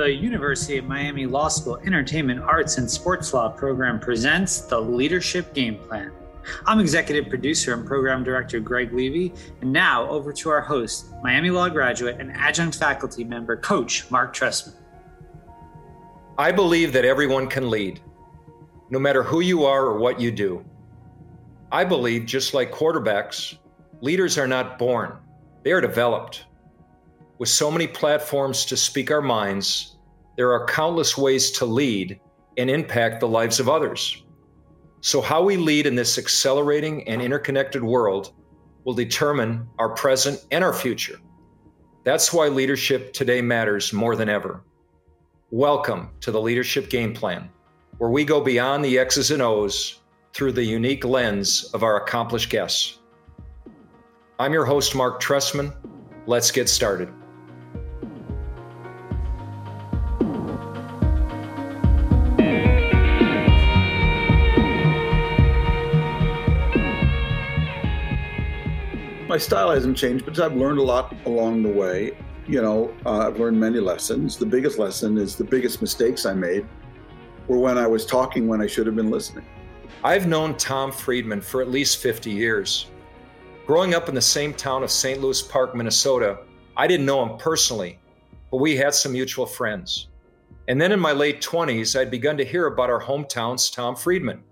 The University of Miami Law School Entertainment Arts and Sports Law program presents the Leadership Game Plan. I'm executive producer and program director Greg Levy, and now over to our host, Miami Law graduate and adjunct faculty member, Coach Marc Trestman. I believe that everyone can lead, no matter who you are or what you do. I believe, just like quarterbacks, leaders are not born, they are developed. With so many platforms to speak our minds, there are countless ways to lead and impact the lives of others. So, how we lead in this accelerating and interconnected world will determine our present and our future. That's why leadership today matters more than ever. Welcome to the Leadership Game Plan, where we go beyond the X's and O's through the unique lens of our accomplished guests. I'm your host, Marc Trestman. Let's get started. My style hasn't changed, but I've learned a lot along the way. You know, uh, I've learned many lessons. The biggest lesson is the biggest mistakes I made were when I was talking when I should have been listening. I've known Tom Friedman for at least 50 years. Growing up in the same town of St. Louis Park, Minnesota, I didn't know him personally, but we had some mutual friends. And then in my late 20s, I'd begun to hear about our hometown's Tom Friedman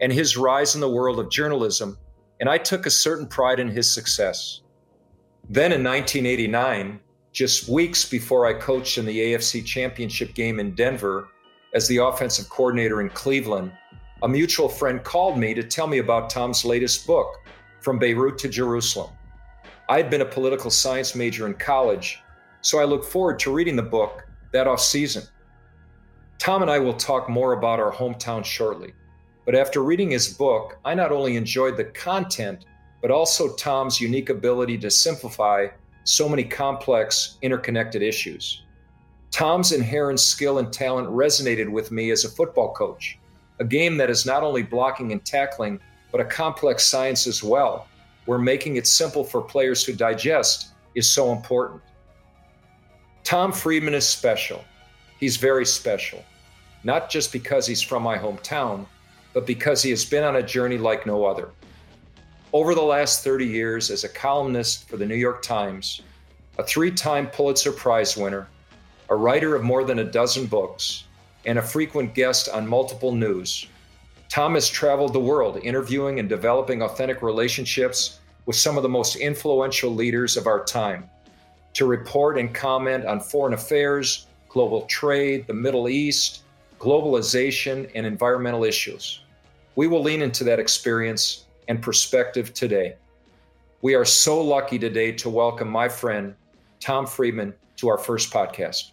and his rise in the world of journalism and I took a certain pride in his success. Then in 1989, just weeks before I coached in the AFC Championship game in Denver as the offensive coordinator in Cleveland, a mutual friend called me to tell me about Tom's latest book, From Beirut to Jerusalem. I had been a political science major in college, so I look forward to reading the book that off season. Tom and I will talk more about our hometown shortly. But after reading his book, I not only enjoyed the content, but also Tom's unique ability to simplify so many complex, interconnected issues. Tom's inherent skill and talent resonated with me as a football coach, a game that is not only blocking and tackling, but a complex science as well, where making it simple for players to digest is so important. Tom Friedman is special. He's very special, not just because he's from my hometown, but because he has been on a journey like no other. Over the last 30 years, as a columnist for the New York Times, a three time Pulitzer Prize winner, a writer of more than a dozen books, and a frequent guest on multiple news, Tom has traveled the world interviewing and developing authentic relationships with some of the most influential leaders of our time to report and comment on foreign affairs, global trade, the Middle East, globalization, and environmental issues. We will lean into that experience and perspective today. We are so lucky today to welcome my friend, Tom Friedman, to our first podcast.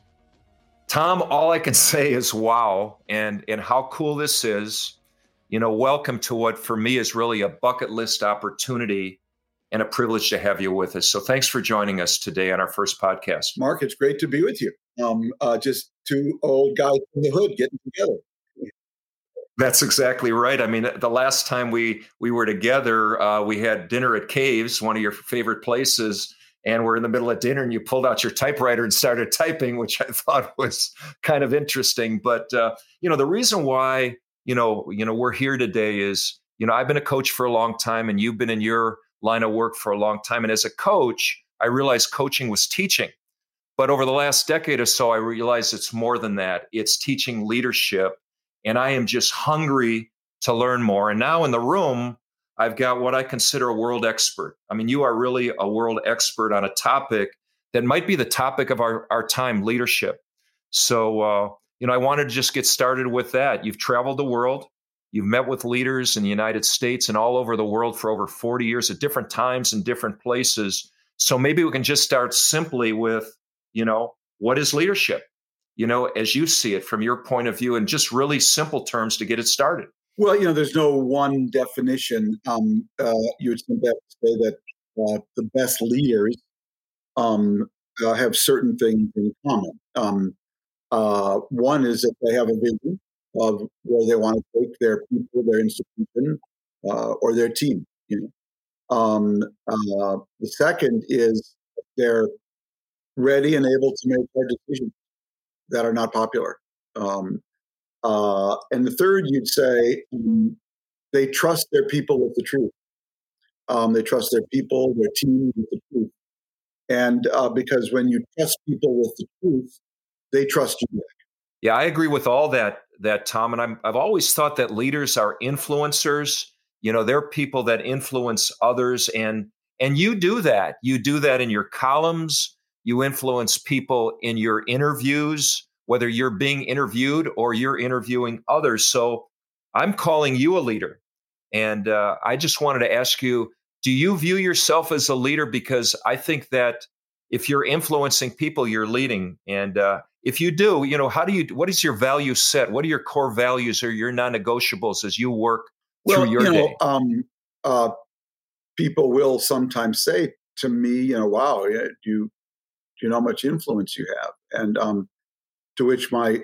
Tom, all I can say is wow, and, and how cool this is. You know, welcome to what for me is really a bucket list opportunity and a privilege to have you with us. So thanks for joining us today on our first podcast. Marc, it's great to be with you. Um, uh, just two old guys in the hood getting together. That's exactly right. I mean, the last time we we were together, uh, we had dinner at Caves, one of your favorite places, and we're in the middle of dinner, and you pulled out your typewriter and started typing, which I thought was kind of interesting. But uh, you know, the reason why you know you know we're here today is you know I've been a coach for a long time, and you've been in your line of work for a long time, and as a coach, I realized coaching was teaching. But over the last decade or so, I realized it's more than that. It's teaching leadership and I am just hungry to learn more. And now in the room, I've got what I consider a world expert. I mean, you are really a world expert on a topic that might be the topic of our, our time leadership. So, uh, you know, I wanted to just get started with that. You've traveled the world, you've met with leaders in the United States and all over the world for over 40 years at different times and different places. So maybe we can just start simply with, you know, what is leadership? You know, as you see it from your point of view, in just really simple terms to get it started? Well, you know, there's no one definition. Um, uh, you would simply have to say that uh, the best leaders um, uh, have certain things in common. Um, uh, one is that they have a vision of where they want to take their people, their institution, uh, or their team. You know, um, uh, the second is they're ready and able to make hard decisions that are not popular. Um, uh, and the third, you'd say um, they trust their people with the truth. Um, they trust their people, their team with the truth. And uh, because when you trust people with the truth, they trust you back. Yeah, I agree with all that, that Tom. And I'm, I've always thought that leaders are influencers. You know, they're people that influence others, and and you do that. You do that in your columns. You influence people in your interviews, whether you're being interviewed or you're interviewing others. So I'm calling you a leader. And uh, I just wanted to ask you do you view yourself as a leader? Because I think that if you're influencing people, you're leading. And uh, if you do, you know, how do you, what is your value set? What are your core values or your non negotiables as you work well, through your you know, day? Um, uh, people will sometimes say to me, you know, wow, you, do you know how much influence you have? And um, to which my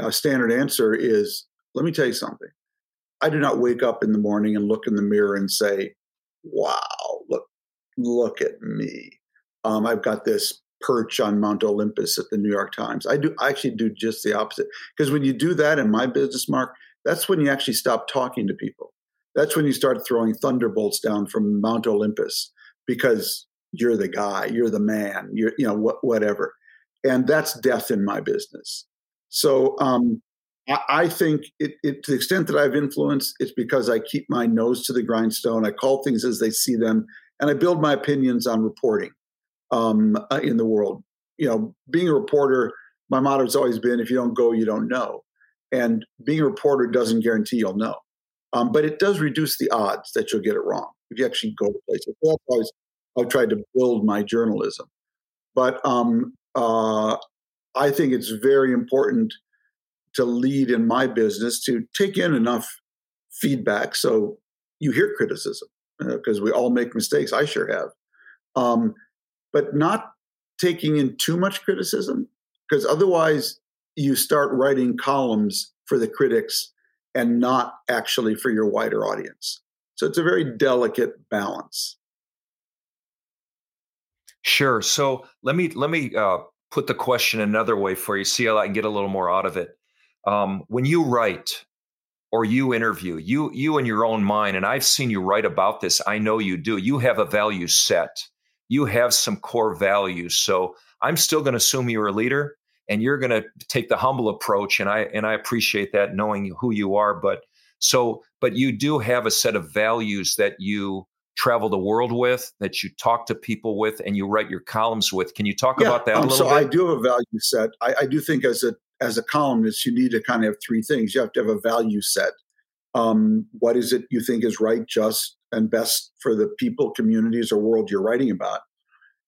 uh, standard answer is, let me tell you something. I do not wake up in the morning and look in the mirror and say, "Wow, look, look at me." Um, I've got this perch on Mount Olympus at the New York Times. I do I actually do just the opposite because when you do that in my business, Marc, that's when you actually stop talking to people. That's when you start throwing thunderbolts down from Mount Olympus because you're the guy, you're the man, you're you know wh- whatever, and that's death in my business. So um, I I, think it, it, to the extent that I've influenced, it's because I keep my nose to the grindstone. I call things as they see them, and I build my opinions on reporting um, uh, in the world. You know, being a reporter, my motto has always been: if you don't go, you don't know. And being a reporter doesn't guarantee you'll know, um, but it does reduce the odds that you'll get it wrong if you actually go to places. So that's always I've tried to build my journalism. But um, uh, I think it's very important to lead in my business to take in enough feedback so you hear criticism because uh, we all make mistakes. I sure have. Um, but not taking in too much criticism because otherwise you start writing columns for the critics and not actually for your wider audience. So it's a very delicate balance. Sure. So let me let me uh, put the question another way for you. See how I can get a little more out of it um, when you write or you interview, you you in your own mind, and I've seen you write about this. I know you do. You have a value set. You have some core values. So I'm still going to assume you're a leader, and you're going to take the humble approach, and I and I appreciate that knowing who you are. But so, but you do have a set of values that you travel the world with, that you talk to people with, and you write your columns with. Can you talk yeah, about that um, a little bit? so bit? I do have a value set. I, I do think as a as a columnist, you need to kind of have three things. You have to have a value set. Um, what is it you think is right, just, and best for the people, communities, or world you're writing about?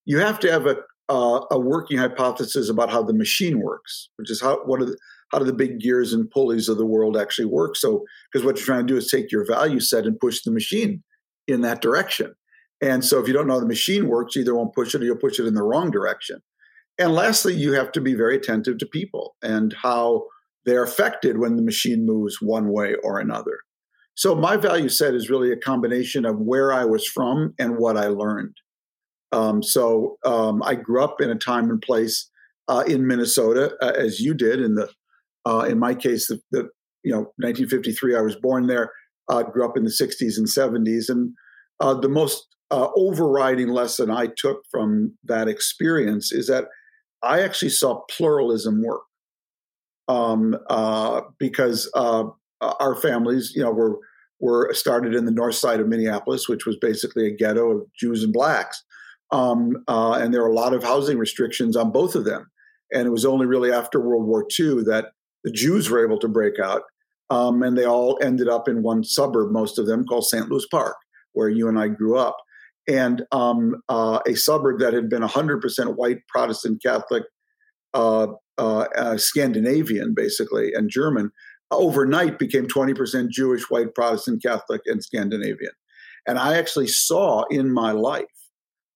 You have to have a uh, a working hypothesis about how the machine works, which is how what are the, how do the big gears and pulleys of the world actually work? So, because what you're trying to do is take your value set and push the machine in that direction. And so, if you don't know how the machine works, you either won't push it or you'll push it in the wrong direction. And lastly, you have to be very attentive to people and how they're affected when the machine moves one way or another. So my value set is really a combination of where I was from and what I learned. Um, so um, I grew up in a time and place uh, in Minnesota, uh, as you did. In the uh, in my case, the, the, you know 1953, I was born there. Uh, grew up in the 60s and 70s, and uh, the most uh, overriding lesson I took from that experience is that I actually saw pluralism work. Um, uh, because uh, our families, you know, were were started in the north side of Minneapolis, which was basically a ghetto of Jews and blacks, um, uh, and there were a lot of housing restrictions on both of them. And it was only really after World War II that the Jews were able to break out, um, and they all ended up in one suburb, most of them called St. Louis Park, where you and I grew up and um, uh, a suburb that had been 100% white Protestant Catholic, uh, uh, uh, Scandinavian basically, and German, overnight became 20% Jewish, white Protestant Catholic, and Scandinavian. And I actually saw in my life,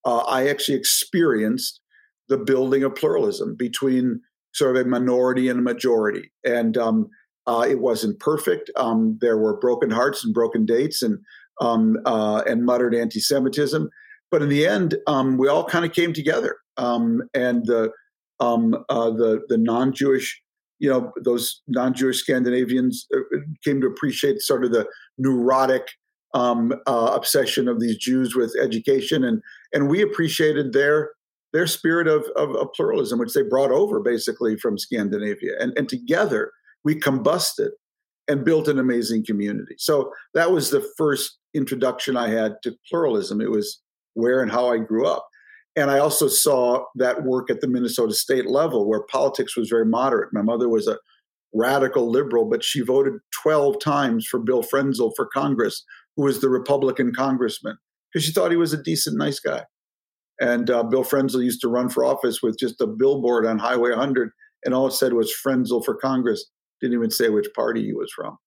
uh, I actually experienced the building of pluralism between sort of a minority and a majority. And um, uh, it wasn't perfect. Um, there were broken hearts and broken dates, and um, uh, and muttered anti-Semitism. But in the end, um, we all kind of came together, um, and the um, uh, the the non-Jewish you know, those non-Jewish Scandinavians uh, came to appreciate sort of the neurotic um, uh, obsession of these Jews with education, and and we appreciated their their spirit of, of, of pluralism, which they brought over basically from Scandinavia, and and together we combusted and built an amazing community. So that was the first introduction I had to pluralism. It was where and how I grew up. And I also saw that work at the Minnesota state level where politics was very moderate. My mother was a radical liberal, but she voted 12 times for Bill Frenzel for Congress, who was the Republican congressman, because she thought he was a decent, nice guy. And uh, Bill Frenzel used to run for office with just a billboard on Highway 100, and all it said was Frenzel for Congress. Didn't even say which party he was from.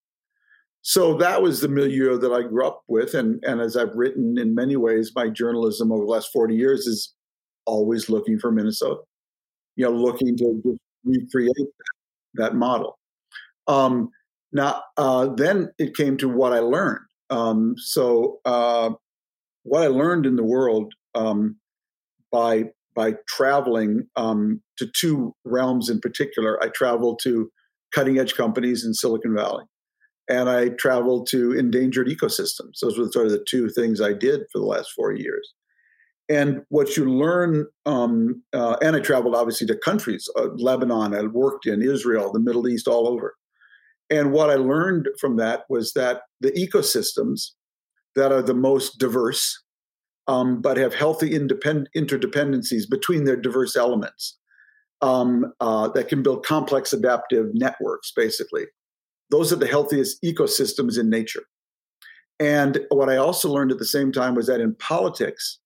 So that was the milieu that I grew up with. And, and as I've written in many ways, my journalism over the last 40 years is always looking for Minnesota, you know, looking to recreate that, model. Um, now, uh, then it came to what I learned. Um, so, uh, what I learned in the world um, by by traveling um, to two realms in particular, I traveled to cutting edge companies in Silicon Valley, and I traveled to endangered ecosystems. Those were sort of the two things I did for the last four years. And what you learn, um, uh, and I traveled obviously to countries, uh, Lebanon, I worked in Israel, the Middle East, all over. And what I learned from that was that the ecosystems that are the most diverse, um, but have healthy interdependencies between their diverse elements, um, uh, that can build complex adaptive networks, basically. Those are the healthiest ecosystems in nature. And what I also learned at the same time was that in politics,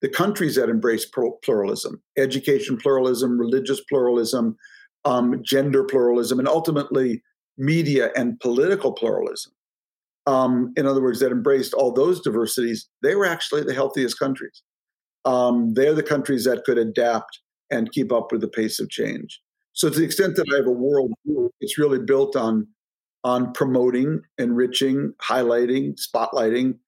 the countries that embrace pluralism, education pluralism, religious pluralism, um, gender pluralism, and ultimately media and political pluralism. Um, in other words, that embraced all those diversities, they were actually the healthiest countries. Um, they're the countries that could adapt and keep up with the pace of change. So, to the extent that I have a world view, it's really built on on promoting, enriching, highlighting, spotlighting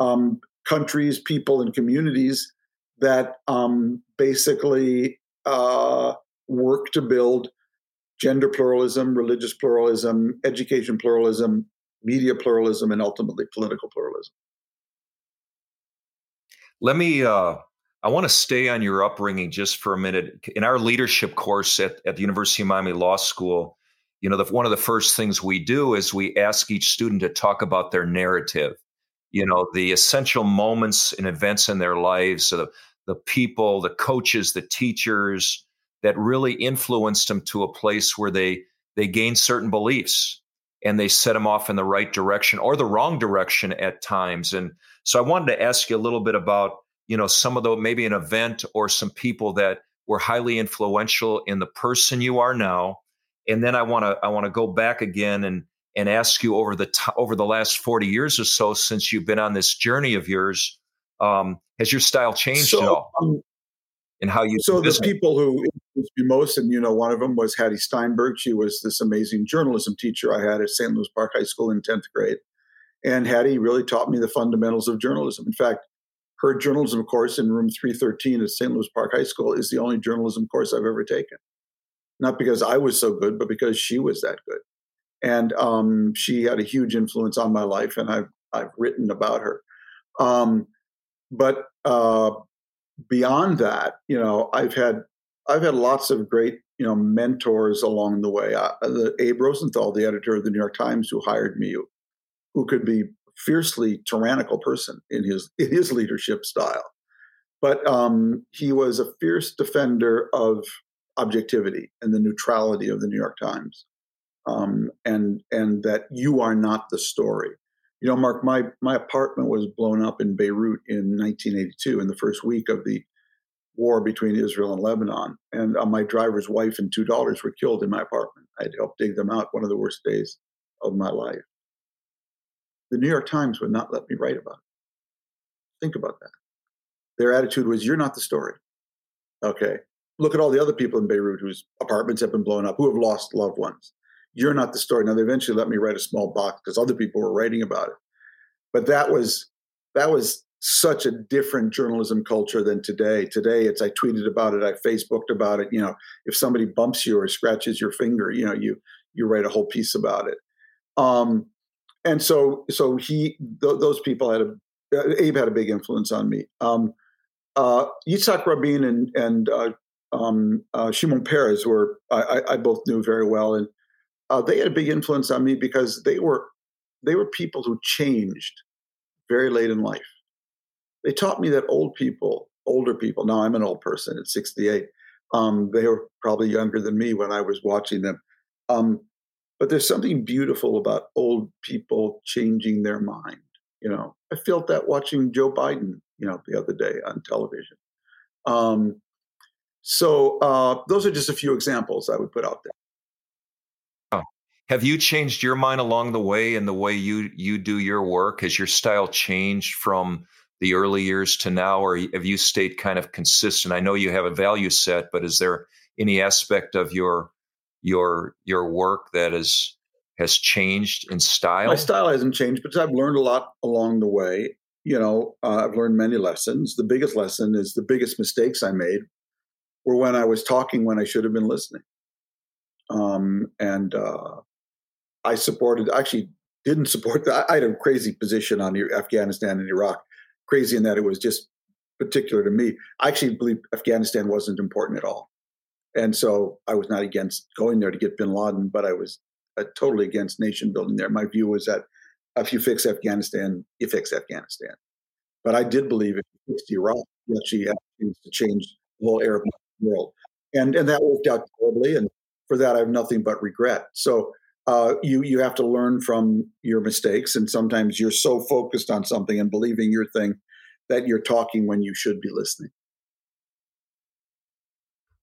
um, countries, people, and communities that um, basically uh, work to build gender pluralism, religious pluralism, education pluralism, media pluralism, and ultimately political pluralism. Let me, uh, I want to stay on your upbringing just for a minute. In our leadership course at, at the University of Miami Law School, you know, the, one of the first things we do is we ask each student to talk about their narrative you know the essential moments and events in their lives the, the people the coaches the teachers that really influenced them to a place where they they gained certain beliefs and they set them off in the right direction or the wrong direction at times and so i wanted to ask you a little bit about you know some of the maybe an event or some people that were highly influential in the person you are now. And then i want to i want to go back again and and ask you over the t- over the last 40 years or so since you've been on this journey of yours um, has your style changed so, at all? um, in how you so the people who influenced me most and you know one of them was hattie steinberg. She was this amazing journalism teacher i had at st louis park high school in 10th grade. And hattie really taught me the fundamentals of journalism. In fact her journalism course in room 313 at st louis park high school is the only journalism course i've ever taken not because i was so good but because she was that good and um, she had a huge influence on my life, and I've I've written about her. Um, but uh, beyond that, you know, I've had I've had lots of great you know mentors along the way. Uh, the Abe Rosenthal, the editor of the New York Times, who hired me, who, who could be fiercely tyrannical person in his in his leadership style, but um, he was a fierce defender of objectivity and the neutrality of the New York Times um, and and that you are not the story. You know, Marc, my my apartment was blown up in Beirut in 1982 in the first week of the war between Israel and Lebanon, and uh, my driver's wife and two daughters were killed in my apartment. I had to help dig them out. One of the worst days of my life. The New York Times would not let me write about it. Think about that. Their attitude was, "You're not the story." Okay, look at all the other people in Beirut whose apartments have been blown up, who have lost loved ones you're not the story. Now they eventually let me write a small box because other people were writing about it. But that was that was such a different journalism culture than today. Today, it's I tweeted about it, I Facebooked about it. You know, if somebody bumps you or scratches your finger, you know, you you write a whole piece about it. Um, and so, so he, th- those people had a, Abe had a big influence on me. Um, uh, Yitzhak Rabin and and uh, um, uh, Shimon Peres were I, I, both knew very well, and uh, they had a big influence on me because they were they were people who changed very late in life. They taught me that old people, older people. Now I'm an old person at 68. Um, they were probably younger than me when I was watching them. Um, but there's something beautiful about old people changing their mind. You know, I felt that watching Joe Biden, you know, the other day on television. Um, so uh, those are just a few examples I would put out there. Oh. Have you changed your mind along the way in the way you you do your work? Has your style changed from the early years to now, or have you stayed kind of consistent? I know you have a value set, but is there any aspect of your your your work that is has changed in style? My style hasn't changed, but I've learned a lot along the way. You know, uh, I've learned many lessons. The biggest lesson is the biggest mistakes I made were when I was talking when I should have been listening. Um, and uh, I supported, actually didn't support that. I had a crazy position on Afghanistan and Iraq, crazy in that it was just particular to me. I actually believe Afghanistan wasn't important at all. And so I was not against going there to get bin Laden, but I was uh, totally against nation building there. My view was that if you fix Afghanistan, you fix Afghanistan. But I did believe if you fixed Iraq, you actually have to change the whole Arab world. And, and that worked out terribly. And for that, I have nothing but regret. So uh, you, you have to learn from your mistakes. And sometimes you're so focused on something and believing your thing that you're talking when you should be listening.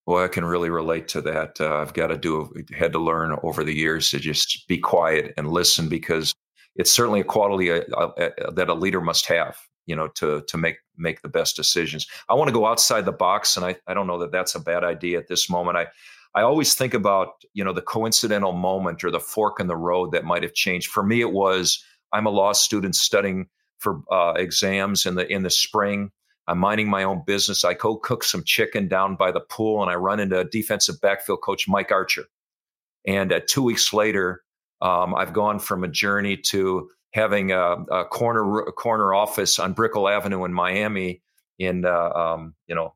Well, I can really relate to that. Uh, I've got to do, had to learn over the years to just be quiet and listen because it's certainly a quality uh, uh, uh, that a leader must have, you know, to to make make the best decisions. I want to go outside the box, and I, I don't know that that's a bad idea at this moment. I I always think about you know the coincidental moment or the fork in the road that might have changed. For me, it was I'm a law student studying for exams in the in the spring. I'm minding my own business. I go cook some chicken down by the pool and I run into defensive backfield coach Mike Archer. And uh, two weeks later, um, I've gone from a journey to having a, a corner a corner office on Brickell Avenue in Miami in uh, um, you know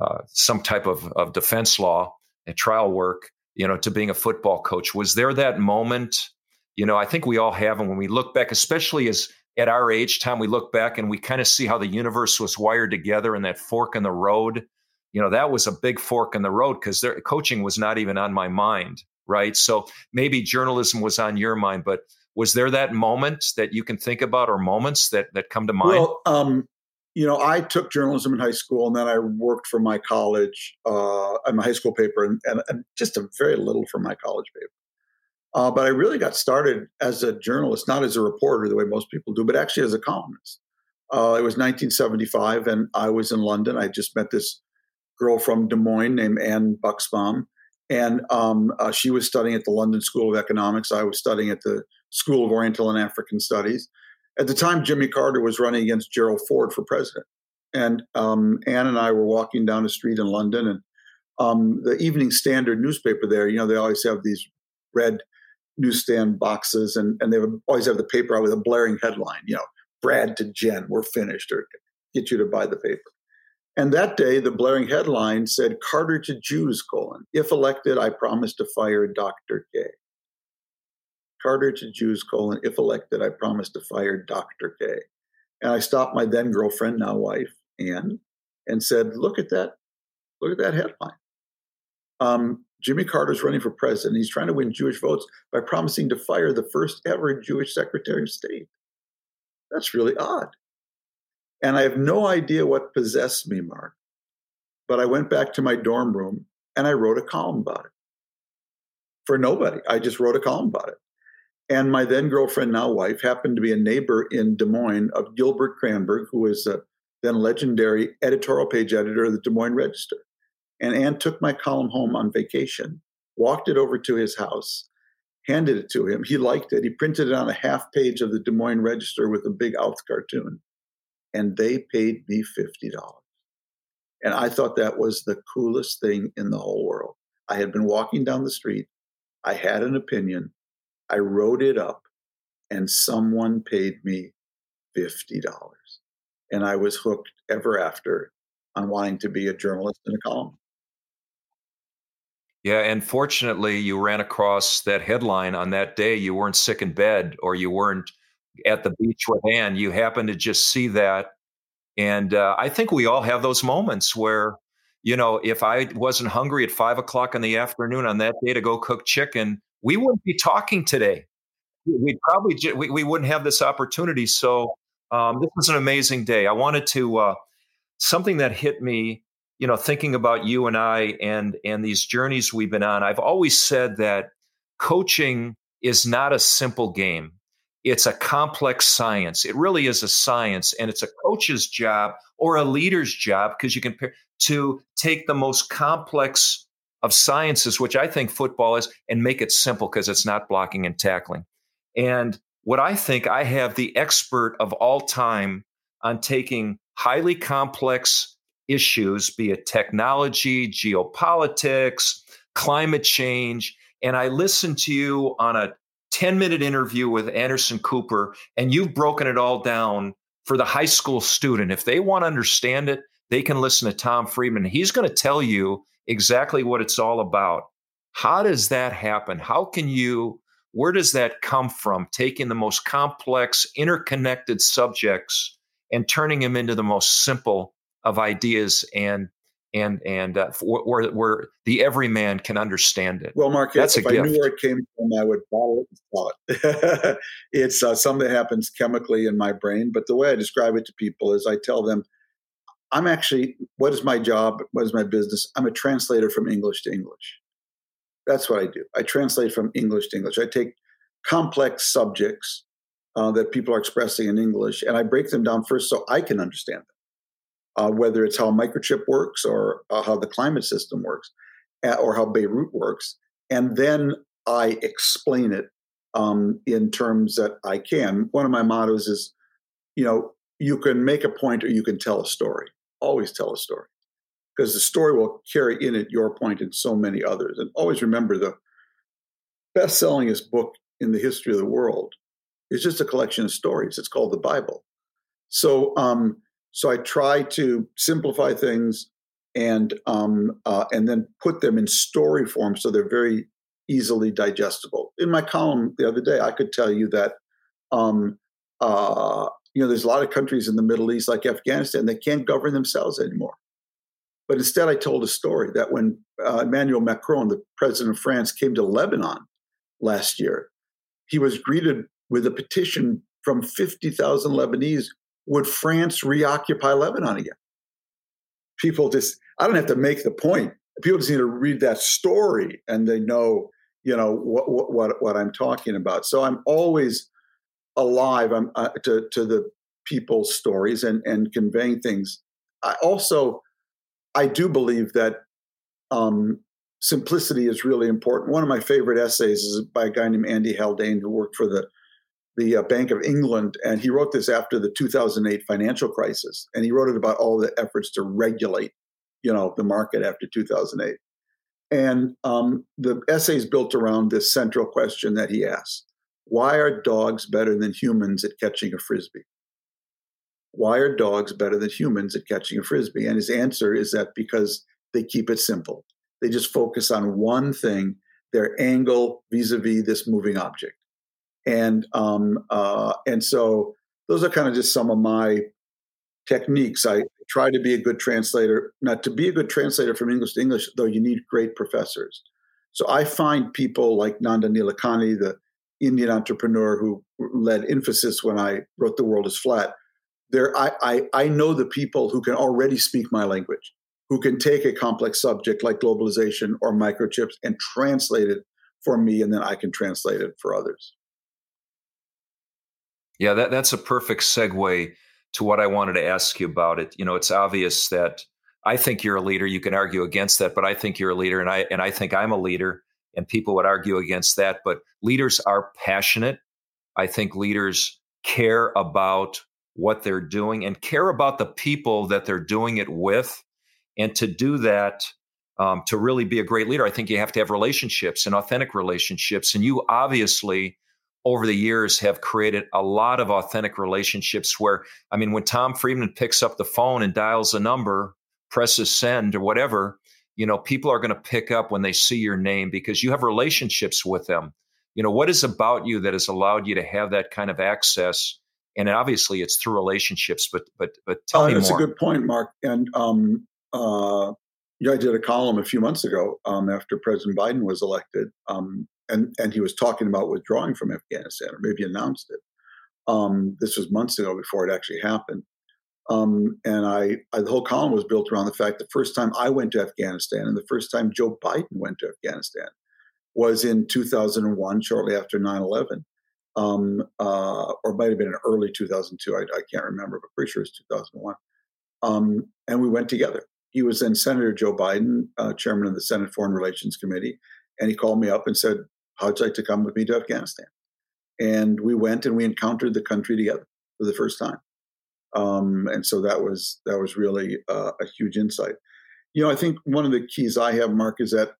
uh, some type of, of defense law and trial work. You know, to being a football coach. Was there that moment? You know, I think we all have, and when we look back, especially as at our age, time we look back and we kind of see how the universe was wired together and that fork in the road. You know, that was a big fork in the road because coaching was not even on my mind, right? So maybe journalism was on your mind, but was there that moment that you can think about or moments that that come to mind? Well, um, you know, I took journalism in high school and then I worked for my college, uh, my high school paper and, and, and just a very little for my college paper. Uh, but I really got started as a journalist, not as a reporter the way most people do, but actually as a columnist. Uh, it was 1975, and I was in London. I just met this girl from Des Moines named Ann Bucksbaum, and um, uh, she was studying at the London School of Economics. I was studying at the School of Oriental and African Studies. At the time, Jimmy Carter was running against Gerald Ford for president, and um, Ann and I were walking down the street in London, and um, the Evening Standard newspaper there. You know, they always have these red newsstand boxes, and, and they would always have the paper out with a blaring headline, you know, Brad to Jen, we're finished, or get you to buy the paper. And that day, the blaring headline said, Carter to Jews, colon, if elected, I promise to fire Dr. K. Carter to Jews, colon, if elected, I promise to fire Dr. K. And I stopped my then girlfriend, now wife, Ann, and said, look at that, look at that headline. Um, Jimmy Carter's running for president. He's trying to win Jewish votes by promising to fire the first ever Jewish Secretary of State. That's really odd. And I have no idea what possessed me, Marc. But I went back to my dorm room and I wrote a column about it. For nobody. I just wrote a column about it. And my then girlfriend, now wife, happened to be a neighbor in Des Moines of Gilbert Cranberg, who was a then legendary editorial page editor of the Des Moines Register. And Ann took my column home on vacation, walked it over to his house, handed it to him. He liked it. He printed it on a half page of the Des Moines Register with a big Outh cartoon. and they paid me $50. And I thought that was the coolest thing in the whole world. I had been walking down the street. I had an opinion. I wrote it up, and someone paid me $50. And I was hooked ever after on wanting to be a journalist and a column. Yeah, and fortunately, you ran across that headline on that day. You weren't sick in bed or you weren't at the beach with Ann. You happened to just see that. And uh, I think we all have those moments where, you know, if I wasn't hungry at five o'clock in the afternoon on that day to go cook chicken, we wouldn't be talking today. We'd probably, we, we wouldn't have this opportunity. So um, this was an amazing day. I wanted to, uh, something that hit me you know thinking about you and i and and these journeys we've been on i've always said that coaching is not a simple game. It's a complex science. It really is a science and it's a coach's job or a leader's job because you can to take the most complex of sciences which i think football is and make it simple because it's not blocking and tackling. And what i think i have the expert of all time on taking highly complex issues, be it technology, geopolitics, climate change. And I listened to you on a 10 minute interview with Anderson Cooper, and you've broken it all down for the high school student. If they want to understand it, they can listen to Tom Friedman. He's going to tell you exactly what it's all about. How does that happen? How can you, where does that come from? Taking the most complex, interconnected subjects and turning them into the most simple of ideas and and and uh, where where the everyman can understand it. Well, Marc, that's if I gift. knew where it came from, I would bottle it and sell it. it's uh, something that happens chemically in my brain. But the way I describe it to people is, I tell them, I'm actually what is my job? What is my business? I'm a translator from English to English. That's what I do. I translate from English to English. I take complex subjects uh, that people are expressing in English, and I break them down first so I can understand them uh, whether it's how microchip works or uh, how the climate system works uh, or how Beirut works. And then I explain it um, in terms that I can. One of my mottos is, you know, you can make a point or you can tell a story. Always tell a story because the story will carry in it your point and so many others. And always remember the best sellingest book in the history of the world is just a collection of stories. It's called the Bible. So, um, so I try to simplify things and um, uh, and then put them in story form so they're very easily digestible. In my column the other day, I could tell you that um, uh, you know there's a lot of countries in the Middle East like Afghanistan that can't govern themselves anymore. But instead, I told a story that when uh, Emmanuel Macron, the president of France, came to Lebanon last year, he was greeted with a petition from 50,000 Lebanese would France reoccupy Lebanon again? People just, I don't have to make the point. People just need to read that story and they know, you know, what what what I'm talking about. So I'm always alive I'm, uh, to to the people's stories and and conveying things. I also, I do believe that um, simplicity is really important. One of my favorite essays is by a guy named Andy Haldane who worked for the the uh, Bank of England, and he wrote this after the 2008 financial crisis, and he wrote it about all the efforts to regulate, you know, the market after 2008. And um, the essay is built around this central question that he asks: Why are dogs better than humans at catching a frisbee? Why are dogs better than humans at catching a frisbee? And his answer is that because they keep it simple. They just focus on one thing, their angle vis-a-vis this moving object and um, uh, and so those are kind of just some of my techniques. I try to be a good translator. Not to be a good translator from English to English, though, you need great professors. So I find people like Nandan Nilekani, the Indian entrepreneur who led Infosys when I wrote "The World Is Flat." There, I, I, I know the people who can already speak my language, who can take a complex subject like globalization or microchips and translate it for me, and then I can translate it for others. Yeah, that, that's a perfect segue to what I wanted to ask you about it. You know, it's obvious that I think you're a leader. You can argue against that, but I think you're a leader, and I and I think I'm a leader. And people would argue against that, but leaders are passionate. I think leaders care about what they're doing and care about the people that they're doing it with. And to do that, um, to really be a great leader, I think you have to have relationships and authentic relationships. And you obviously, over the years, have created a lot of authentic relationships where, I mean, when Tom Friedman picks up the phone and dials a number, presses send or whatever, you know, people are going to pick up when they see your name because you have relationships with them. You know, what is about you that has allowed you to have that kind of access? And obviously, it's through relationships. But but but tell uh, me that's more. That's a good point, Marc. And um, uh, yeah, I did a column a few months ago um, after President Biden was elected, um, and and he was talking about withdrawing from Afghanistan, or maybe announced it. Um, this was months ago before it actually happened. Um, and I, I, the whole column was built around the fact the first time I went to Afghanistan and the first time Joe Biden went to Afghanistan was in 2001, shortly after 9 11. Um, uh, or might have been in early 2002. I, I, can't remember, but pretty sure it's 2001. Um, and we went together. He was then Senator Joe Biden, uh, chairman of the Senate Foreign Relations Committee, and he called me up and said, "How'd you like to come with me to Afghanistan?" And we went and we encountered the country together for the first time. Um, and so that was that was really uh, a huge insight. You know, I think one of the keys I have, Marc, is that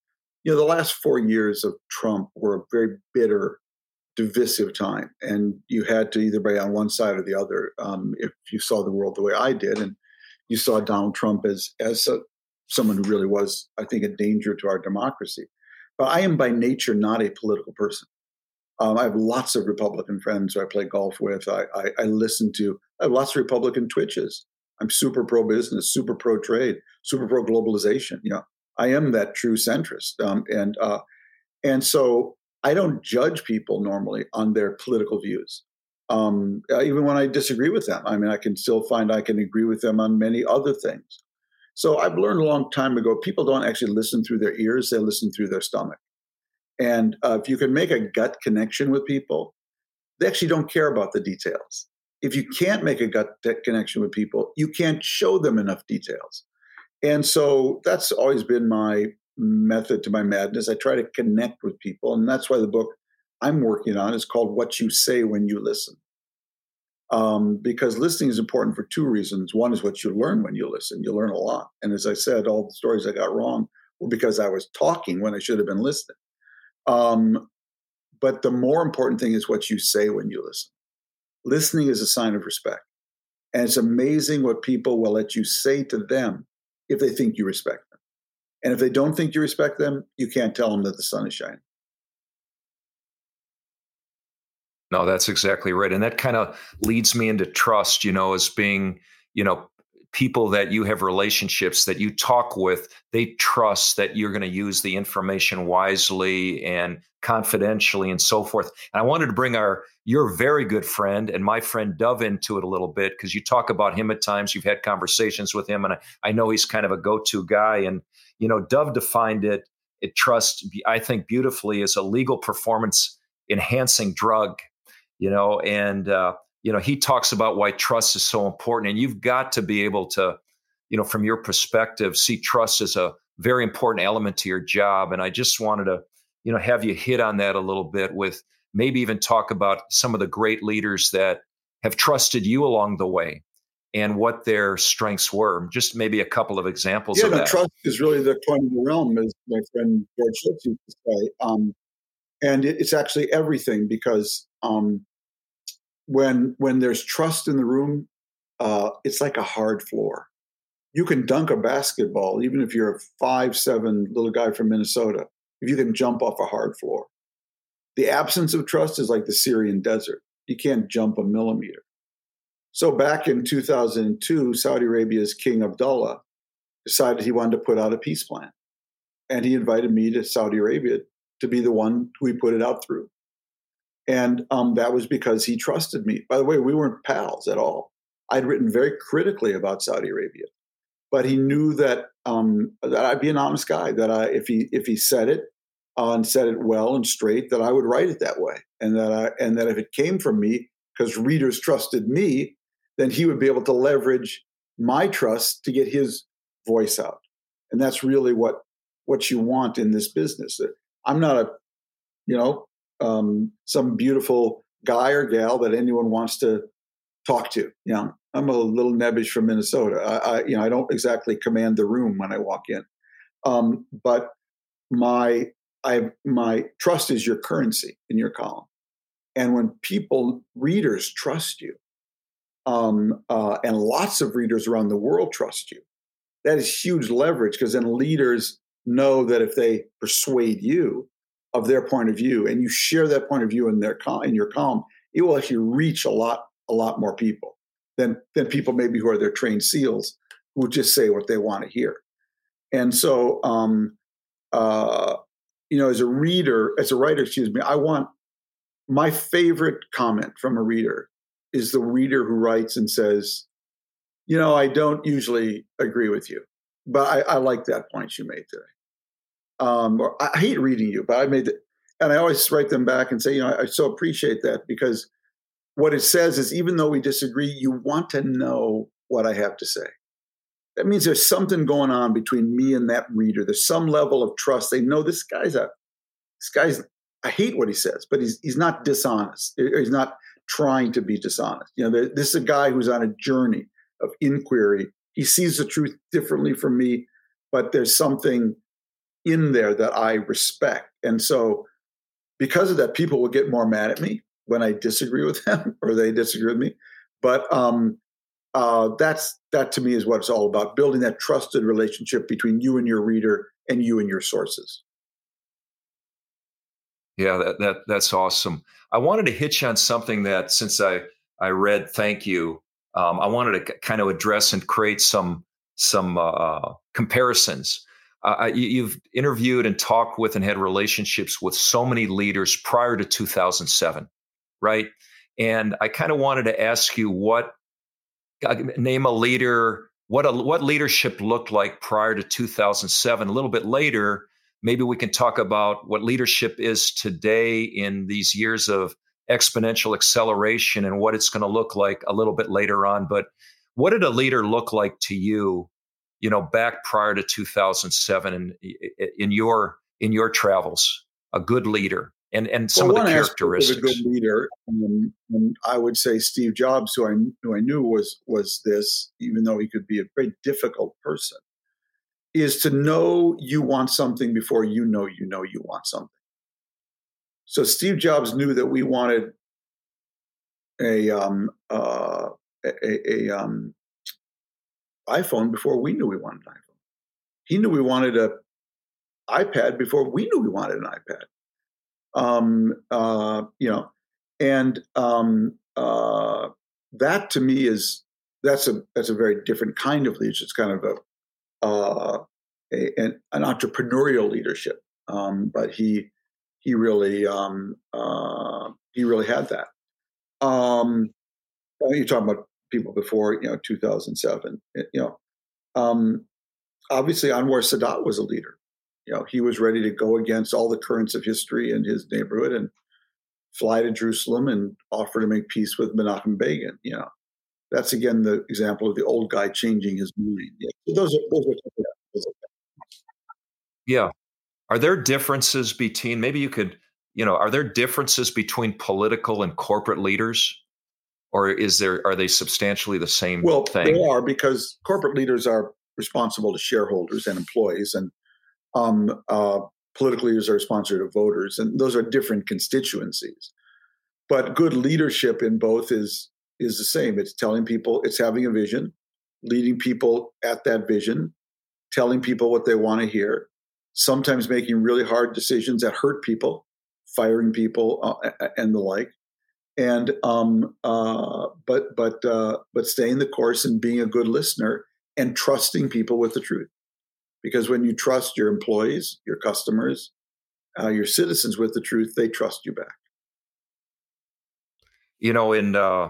you know the last four years of Trump were a very bitter, divisive time, and you had to either be on one side or the other um, if you saw the world the way I did, and you saw Donald Trump as as a, someone who really was, I think, a danger to our democracy. But I am by nature not a political person. Um, I have lots of Republican friends who I play golf with. I, I, I listen to. I have lots of Republican twitches. I'm super pro business, super pro trade, super pro globalization. You know, I am that true centrist, um, and uh, and so I don't judge people normally on their political views. Um, even when I disagree with them, I mean, I can still find I can agree with them on many other things. So I've learned a long time ago people don't actually listen through their ears; they listen through their stomach. And uh, if you can make a gut connection with people, they actually don't care about the details. If you can't make a gut connection with people, you can't show them enough details. And so that's always been my method to my madness. I try to connect with people. And that's why the book I'm working on is called What You Say When You Listen. Um, because listening is important for two reasons. One is what you learn when you listen. You learn a lot. And as I said, all the stories I got wrong were because I was talking when I should have been listening. Um, but the more important thing is what you say when you listen. Listening is a sign of respect. And it's amazing what people will let you say to them if they think you respect them. And if they don't think you respect them, you can't tell them that the sun is shining. No, that's exactly right. And that kind of leads me into trust, you know, as being, you know, people that you have relationships that you talk with, they trust that you're going to use the information wisely and confidentially and so forth. And I wanted to bring our your very good friend and my friend Dov into it a little bit because you talk about him at times. You've had conversations with him, and I, I know he's kind of a go-to guy. And you know, Dov defined it, it trust, I think, beautifully as a legal performance enhancing drug. You know, and uh, you know, he talks about why trust is so important. And you've got to be able to, you know, from your perspective, see trust as a very important element to your job. And I just wanted to, you know, have you hit on that a little bit with maybe even talk about some of the great leaders that have trusted you along the way and what their strengths were. Just maybe a couple of examples yeah, of no, that. Trust is really the coin of the realm, as my friend George Shultz used to say. Um, and it, it's actually everything because um, when when there's trust in the room, uh, it's like a hard floor. You can dunk a basketball, even if you're a five seven little guy from Minnesota. If you can jump off a hard floor, the absence of trust is like the Syrian desert. You can't jump a millimeter. So back in 2002, Saudi Arabia's King Abdullah decided he wanted to put out a peace plan, and he invited me to Saudi Arabia to be the one who he put it out through. And um, that was because he trusted me. By the way, we weren't pals at all. I'd written very critically about Saudi Arabia, but he knew that um, that I'd be an honest guy. That I, if he if he said it uh, and said it well and straight, that I would write it that way, and that I and that if it came from me because readers trusted me, then he would be able to leverage my trust to get his voice out. And that's really what what you want in this business. I'm not a you know um, some beautiful guy or gal that anyone wants to talk to. You know, I'm a little nebbish from Minnesota. I, I you know I don't exactly command the room when I walk in, um, but my I my trust is your currency in your column, and when people readers trust you, um, uh, and lots of readers around the world trust you, that is huge leverage because then leaders know that if they persuade you of their point of view and you share that point of view in their in your column, it will actually reach a lot a lot more people than than people maybe who are their trained seals who just say what they want to hear. And so, um, uh, you know, as a reader, as a writer, excuse me, I want my favorite comment from a reader is the reader who writes and says, you know, I don't usually agree with you, but I, I like that point you made today. Um, or I hate reading you, but I made it, and I always write them back and say, you know, I, I so appreciate that because what it says is even though we disagree, you want to know what I have to say. That means there's something going on between me and that reader. There's some level of trust. They know this guy's a this guy's I hate what he says, but he's he's not dishonest. He's not trying to be dishonest. You know, this is a guy who's on a journey of inquiry. He sees the truth differently from me, but there's something in there that I respect. And so, because of that, people will get more mad at me when I disagree with them or they disagree with me. But um, uh, that's that to me is what it's all about: building that trusted relationship between you and your reader and you and your sources. Yeah, that, that that's awesome. I wanted to hitch on something that since I I read Thank You, um, I wanted to kind of address and create some some uh, comparisons. Uh, you, have interviewed and talked with and had relationships with so many leaders prior to 2007, right? And I kind of wanted to ask you what uh, name a leader what a, what leadership looked like prior to 2007. A little bit later, maybe we can talk about what leadership is today in these years of exponential acceleration and what it's going to look like a little bit later on. But what did a leader look like to you, you know, back prior to 2007 and in your in your travels? A good leader and and some well, of the characteristics. Of a good leader, um, and I would say Steve Jobs, who I who I knew was was this, even though he could be a very difficult person is to know you want something before you know you know you want something. So Steve Jobs knew that we wanted a um, uh, a, a um, iPhone before we knew we wanted an iPhone. He knew we wanted a iPad before we knew we wanted an iPad. Um, uh, you know, and um, uh, that to me is that's a that's a very different kind of leadership. It's kind of a uh, a, an, an, entrepreneurial leadership. Um, but he he really um, uh, he really had that. Um, you're talking about people before you know 2007. You know, um, obviously Anwar Sadat was a leader. You know, he was ready to go against all the currents of history in his neighborhood and fly to Jerusalem and offer to make peace with Menachem Begin. You know, that's again the example of the old guy changing his mind. Yeah. Those are, those are yeah. Are there differences between maybe you could, you know, are there differences between political and corporate leaders? Or is there are they substantially the same well, thing? They are because corporate leaders are responsible to shareholders and employees, and um, uh, political leaders are responsible to voters, and those are different constituencies. But good leadership in both is is the same. It's telling people, it's having a vision, leading people at that vision, telling people what they want to hear, sometimes making really hard decisions that hurt people, firing people, uh, and the like. And um, uh, but but uh, but staying the course and being a good listener and trusting people with the truth, because when you trust your employees, your customers, uh, your citizens with the truth, they trust you back. You know, in uh,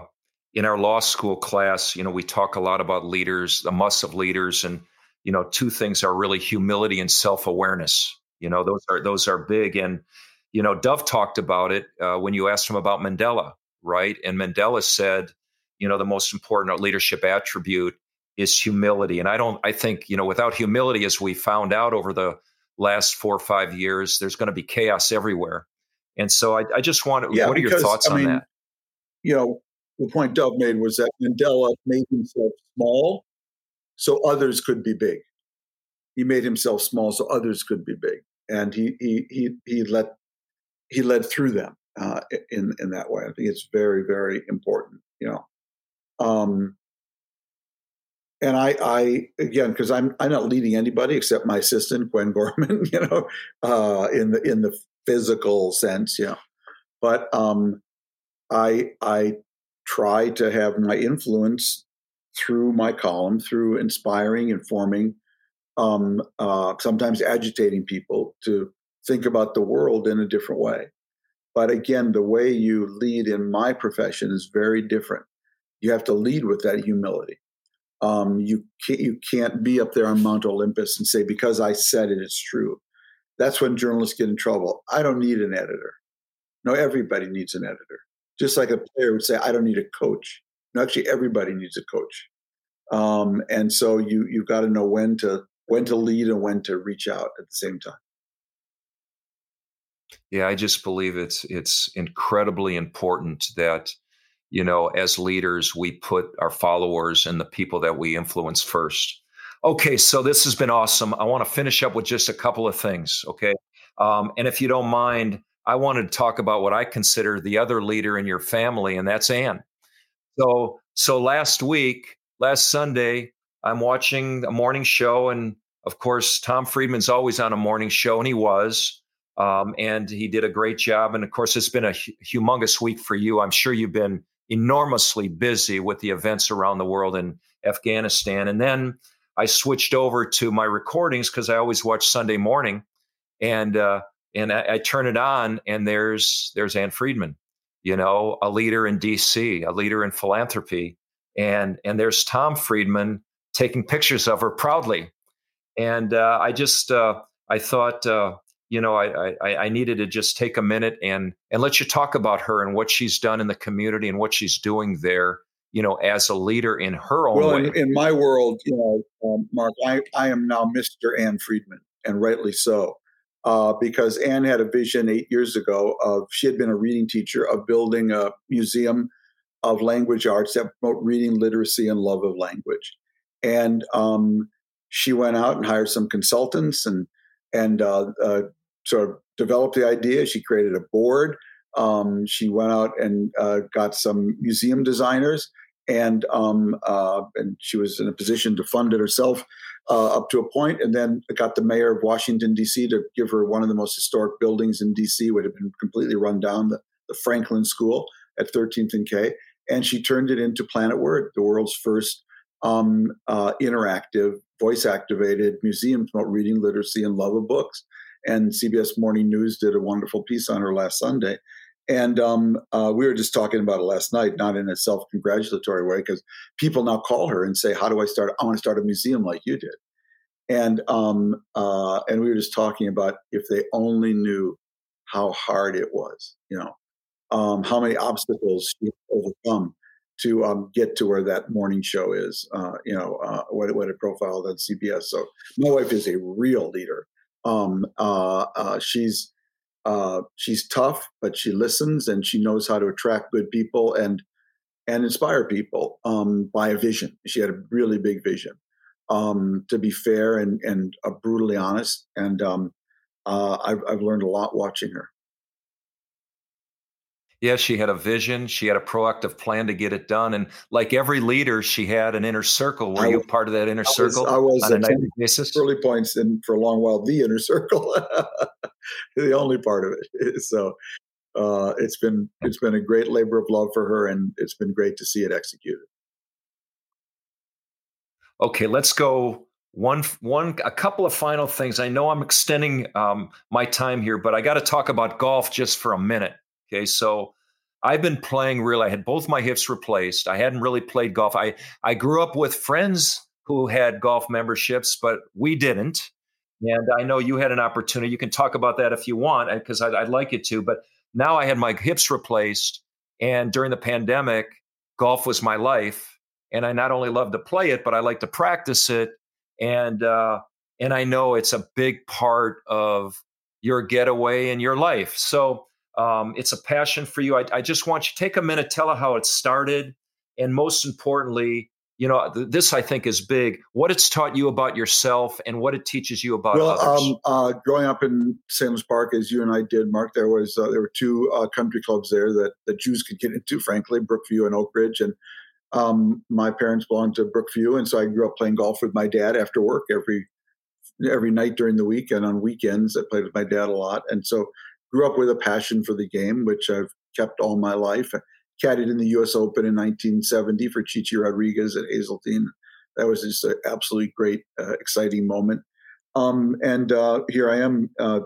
in our law school class, you know, we talk a lot about leaders, the must of leaders, and you know, two things are really humility and self awareness. You know, those are those are big. And you know, Dov talked about it uh, when you asked him about Mandela, right? And Mandela said, you know, the most important leadership attribute is humility. And I don't, I think, you know, without humility, as we found out over the last four or five years, there's going to be chaos everywhere. And so I, I just want, yeah, what are because, your thoughts I on mean, that? You know, the point Dov made was that Mandela made himself small so others could be big. He made himself small so others could be big, and he he he he let he led through them uh, in in that way. I think it's very very important. You know, um, and I I again because I'm I'm not leading anybody except my assistant Gwen Gorman. You know, uh, in the in the physical sense, yeah. But um, I I try to have my influence through my column, through inspiring, informing, um, uh, sometimes agitating people to think about the world in a different way. But again, the way you lead in my profession is very different. You have to lead with that humility. Um, you can't you can't be up there on Mount Olympus and say because I said it, it's true. That's when journalists get in trouble. I don't need an editor. No, everybody needs an editor. Just like a player would say, I don't need a coach. No, actually, everybody needs a coach. Um, and so you you've got to know when to when to lead and when to reach out at the same time. Yeah, I just believe it's it's incredibly important that you know as leaders we put our followers and the people that we influence first. Okay, so this has been awesome. I want to finish up with just a couple of things. Okay, um, and if you don't mind, I wanted to talk about what I consider the other leader in your family, and that's Ann. So so last week, last Sunday, I'm watching a morning show, and of course, Tom Friedman's always on a morning show, and he was. Um, and he did a great job. And of course, it's been a humongous week for you. I'm sure you've been enormously busy with the events around the world in Afghanistan. And then I switched over to my recordings because I always watch Sunday morning, and uh, and I, I, turn it on, and there's there's Ann Friedman, you know, a leader in D.C., a leader in philanthropy, and and there's Tom Friedman taking pictures of her proudly, and uh, I just uh, I thought uh, you know I, I, I needed to just take a minute and and let you talk about her and what she's done in the community and what she's doing there you know as a leader in her own well way. In, in my world you know um, Marc I I am now Mr. Ann Friedman and rightly so. Uh, because Ann had a vision eight years ago of she had been a reading teacher of building a museum of language arts that promote reading literacy and love of language. And um, she went out and hired some consultants and and uh, uh, sort of developed the idea. She created a board. Um, she went out and uh, got some museum designers, and um, uh, and she was in a position to fund it herself uh, up to a point, and then got the mayor of Washington D.C. to give her one of the most historic buildings in D.C. would have been completely run down, the, the Franklin School at 13th and K, and she turned it into Planet Word, the world's first um, uh, interactive, voice activated museum about reading literacy and love of books. And CBS Morning News did a wonderful piece on her last Sunday. And um, uh, we were just talking about it last night, not in a self congratulatory way, because people now call her and say, How do I start? I want to start a museum like you did. And um, uh, and we were just talking about if they only knew how hard it was, you know, um, how many obstacles she overcome to um, get to where that morning show is. Uh, you know, uh, what what it profiled on CBS. So my wife is a real leader. Um, uh, uh, she's uh, she's tough, but she listens and she knows how to attract good people and and inspire people um, by a vision. She had a really big vision. Um, to be fair and and uh, brutally honest, and um, I've I've learned a lot watching her. Yeah, she had a vision. She had a proactive plan to get it done. And like every leader, she had an inner circle. Were I, you part of that inner I circle was, I was on a nightly basis? Early points and for a long while, the inner circle, the only part of it. So uh, it's been it's been a great labor of love for her, and it's been great to see it executed. Okay, let's go one one a couple of final things. I know I'm extending um, my time here, but I got to talk about golf just for a minute. Okay, so I've been playing real. I had both my hips replaced. I hadn't really played golf. I I grew up with friends who had golf memberships, but we didn't. And I know you had an opportunity. You can talk about that if you want, because I'd, I'd like you to. But now I had my hips replaced, and during the pandemic, golf was my life. And I not only love to play it, but I like to practice it. And uh, and I know it's a big part of your getaway in your life. So Um, it's a passion for you. I, I, just want you to take a minute, tell how it started, and most importantly, you know, th- this I think is big. What it's taught you about yourself and what it teaches you about well, others. Um, uh, growing up in. Louis Park, as you and I did, Marc, there was uh, there were two uh, country clubs there that that Jews could get into, frankly, Brookview and Oak Ridge, and um, my parents belonged to Brookview, and so I grew up playing golf with my dad after work every every night during the week and on weekends. I played with my dad a lot, and so grew up with a passion for the game, which I've kept all my life. Caddied in the U.S. Open in 1970 for Chi Chi Rodriguez at Hazeltine. That was just an absolutely great, uh, exciting moment. Um, and uh, here I am uh,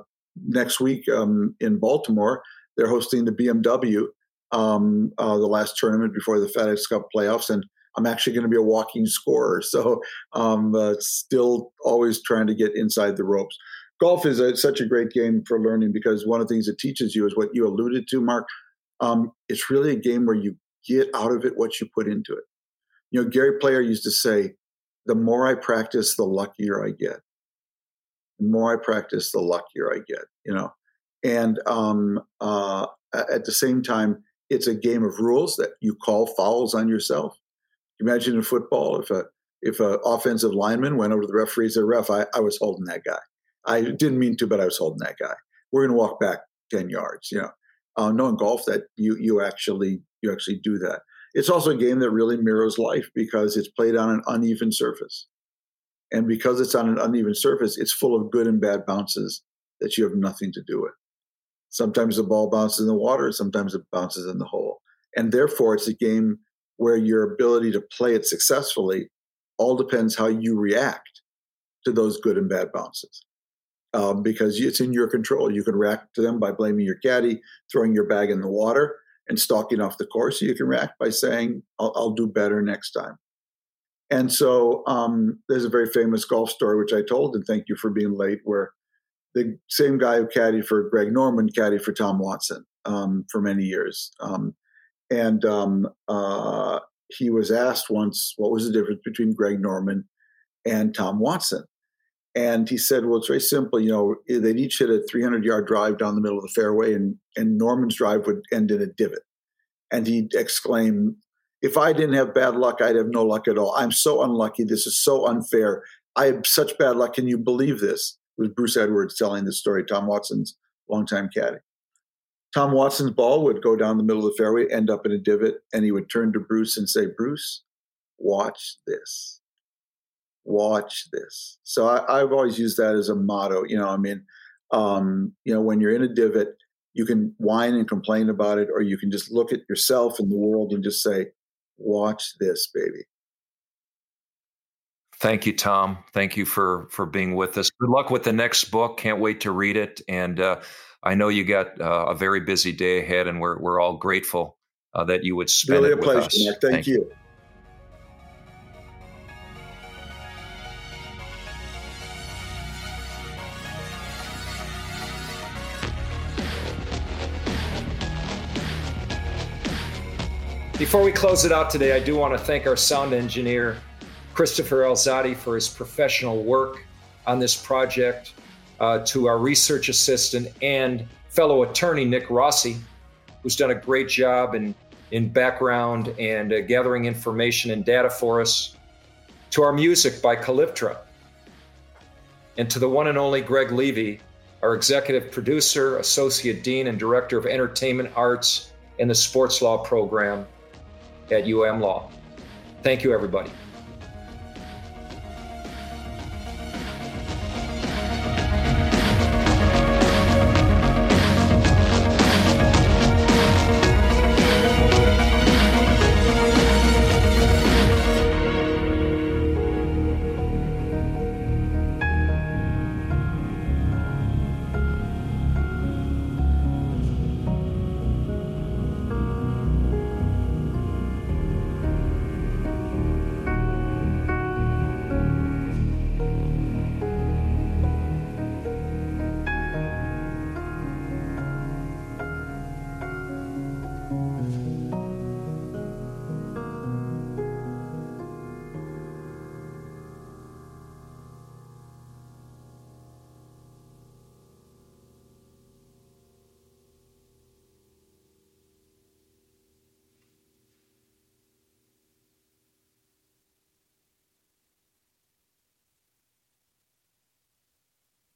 next week um, in Baltimore. They're hosting the BMW, um, uh, the last tournament before the FedEx Cup playoffs, and I'm actually going to be a walking scorer. So, um, uh, still always trying to get inside the ropes. Golf is a, such a great game for learning because one of the things it teaches you is what you alluded to, Marc. Um, it's really a game where you get out of it what you put into it. You know, Gary Player used to say, "The more I practice, the luckier I get. The more I practice, the luckier I get." You know, and um, uh, at the same time, it's a game of rules that you call fouls on yourself. Imagine in football, if a if an offensive lineman went over to the referee and said, "Ref, I, I was holding that guy. I didn't mean to, but I was holding that guy. We're going to walk back ten yards." You know, uh, knowing golf that you you actually you actually do that. It's also a game that really mirrors life because it's played on an uneven surface, and because it's on an uneven surface, it's full of good and bad bounces that you have nothing to do with. Sometimes the ball bounces in the water, sometimes it bounces in the hole. And therefore, it's a game where your ability to play it successfully all depends how you react to those good and bad bounces. Um, because it's in your control. You can react to them by blaming your caddy, throwing your bag in the water, and stalking off the course. You can react by saying, I'll, I'll do better next time. And so um, there's a very famous golf story, which I told, and thank you for being late, where the same guy who caddied for Greg Norman caddied for Tom Watson um, for many years. Um, and um, uh, he was asked once, what was the difference between Greg Norman and Tom Watson? And he said, well, it's very simple. You know, they'd each hit a 300 yard drive down the middle of the fairway, and, and Norman's drive would end in a divot. And he'd exclaim, if I didn't have bad luck, I'd have no luck at all. I'm so unlucky. This is so unfair. I have such bad luck. Can you believe this? was Bruce Edwards telling the story, Tom Watson's longtime caddy. Tom Watson's ball would go down the middle of the fairway, end up in a divot, and he would turn to Bruce and say, Bruce, watch this. Watch this. So I, have always used that as a motto. You know, I mean, um, you know, when you're in a divot, you can whine and complain about it, or you can just look at yourself and the world and just say, watch this, baby. Thank you, Tom. Thank you for for being with us. Good luck with the next book. Can't wait to read it. And uh, I know you got uh, a very busy day ahead, and we're we're all grateful uh, that you would spend really it with pleasure, us. Marc. Thank, Thank you. you. Before we close it out today, I do want to thank our sound engineer, Christopher Elzadi for his professional work on this project, uh, to our research assistant and fellow attorney, Nick Rossi, who's done a great job in, in background and uh, gathering information and data for us, to our music by Calyptra, and to the one and only Greg Levy, our executive producer, associate dean, and director of entertainment arts in the sports law program at UM Law. Thank you, everybody.